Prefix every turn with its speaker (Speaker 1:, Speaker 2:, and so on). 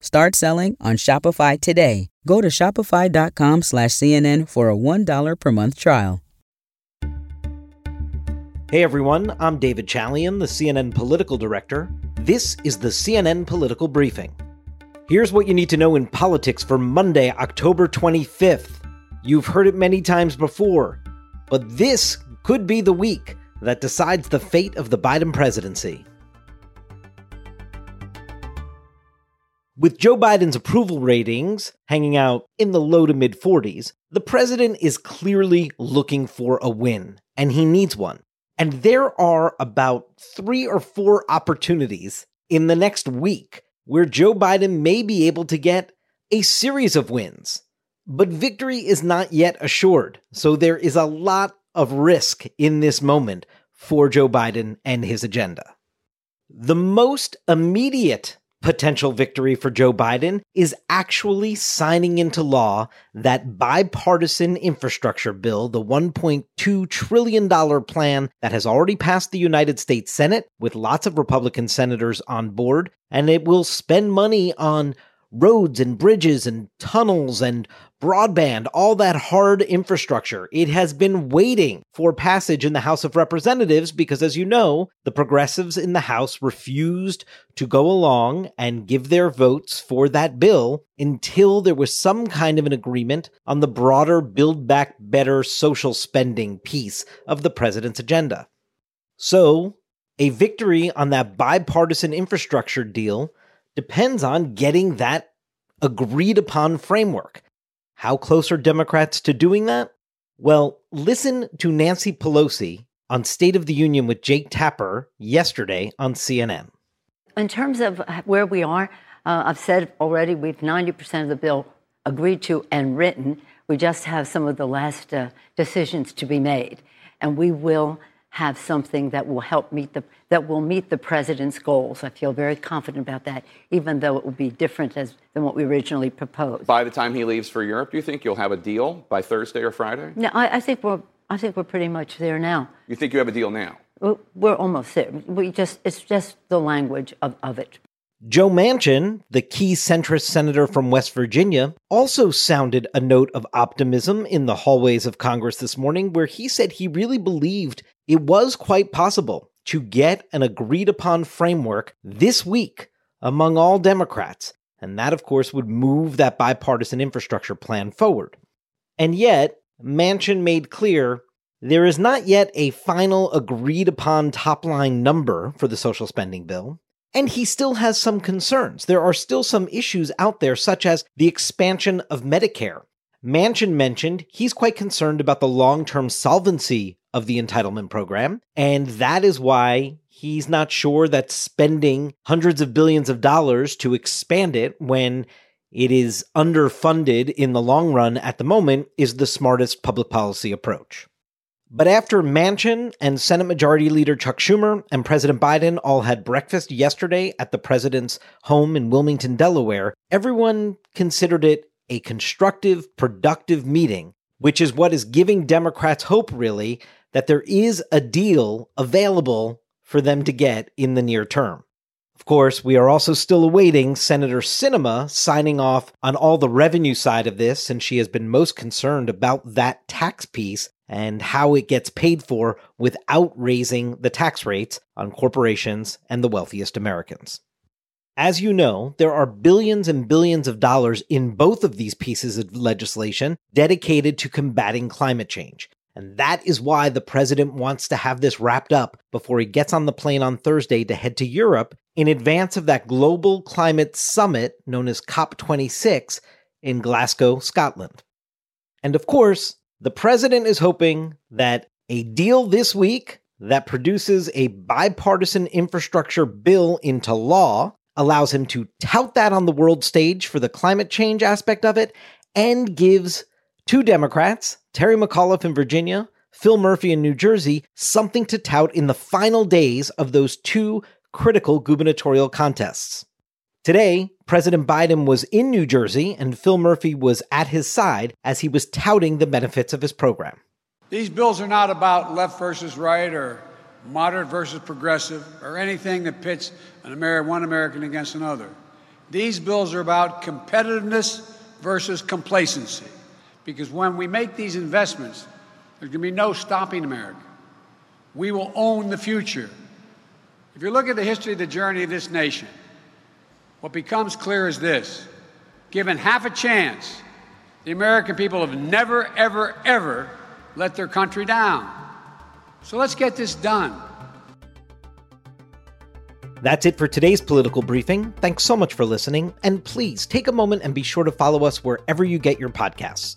Speaker 1: Start selling on Shopify today. Go to shopify.com slash CNN for a $1 per month trial.
Speaker 2: Hey everyone, I'm David Chalian, the CNN political director. This is the CNN Political Briefing. Here's what you need to know in politics for Monday, October 25th. You've heard it many times before, but this could be the week that decides the fate of the Biden presidency. With Joe Biden's approval ratings hanging out in the low to mid 40s, the president is clearly looking for a win, and he needs one. And there are about three or four opportunities in the next week where Joe Biden may be able to get a series of wins. But victory is not yet assured, so there is a lot of risk in this moment for Joe Biden and his agenda. The most immediate potential victory for Joe Biden is actually signing into law that bipartisan infrastructure bill, the $1.2 trillion plan that has already passed the United States Senate with lots of Republican senators on board. And it will spend money on roads and bridges and tunnels and broadband, all that hard infrastructure. It has been waiting for passage in the House of Representatives because, as you know, the progressives in the House refused to go along and give their votes for that bill until there was some kind of an agreement on the broader Build Back Better social spending piece of the president's agenda. So, a victory on that bipartisan infrastructure deal depends on getting that agreed upon framework. How close are Democrats to doing that? Well, listen to Nancy Pelosi on State of the Union with Jake Tapper yesterday on CNN.
Speaker 3: In terms of where we are, uh, I've said already we've 90% of the bill agreed to and written. We just have some of the last uh, decisions to be made. And we will have something that will help meet the that will meet the president's goals. I feel very confident about that, even though it will be different as, than what we originally proposed.
Speaker 4: By the time he leaves for Europe, do you think you'll have a deal by Thursday or Friday?
Speaker 3: No, I, I think we're I think we're pretty much there now.
Speaker 4: You think you have a deal now?
Speaker 3: We're almost there. We just it's just the language of, of it.
Speaker 2: Joe Manchin, the key centrist senator from West Virginia, also sounded a note of optimism in the hallways of Congress this morning, where he said he really believed it was quite possible to get an agreed upon framework this week among all Democrats. And that, of course, would move that bipartisan infrastructure plan forward. And yet, Manchin made clear there is not yet a final agreed upon top line number for the social spending bill. And he still has some concerns. There are still some issues out there, such as the expansion of Medicare. Manchin mentioned he's quite concerned about the long term solvency of the entitlement program, and that is why he's not sure that spending hundreds of billions of dollars to expand it when it is underfunded in the long run at the moment is the smartest public policy approach. But after Manchin and Senate Majority Leader Chuck Schumer and President Biden all had breakfast yesterday at the president's home in Wilmington, Delaware, everyone considered it a constructive, productive meeting, which is what is giving Democrats hope, really, that there is a deal available for them to get in the near term. Of course, we are also still awaiting Senator Sinema signing off on all the revenue side of this, and she has been most concerned about that tax piece and how it gets paid for without raising the tax rates on corporations and the wealthiest Americans. As you know, there are billions and billions of dollars in both of these pieces of legislation dedicated to combating climate change. And that is why the president wants to have this wrapped up before he gets on the plane on Thursday to head to Europe in advance of that global climate summit known as COP26 in Glasgow, Scotland. And of course, the president is hoping that a deal this week that produces a bipartisan infrastructure bill into law allows him to tout that on the world stage for the climate change aspect of it and gives two Democrats, Terry McAuliffe in Virginia, Phil Murphy in New Jersey, something to tout in the final days of those two critical gubernatorial contests. Today, President Biden was in New Jersey and Phil Murphy was at his side as he was touting the benefits of his program.
Speaker 5: These bills are not about left versus right or moderate versus progressive or anything that pits an American, one American against another. These bills are about competitiveness versus complacency. Because when we make these investments, there's going to be no stopping America. We will own the future. If you look at the history of the journey of this nation, what becomes clear is this given half a chance, the American people have never, ever, ever let their country down. So let's get this done.
Speaker 2: That's it for today's political briefing. Thanks so much for listening, and please take a moment and be sure to follow us wherever you get your podcasts.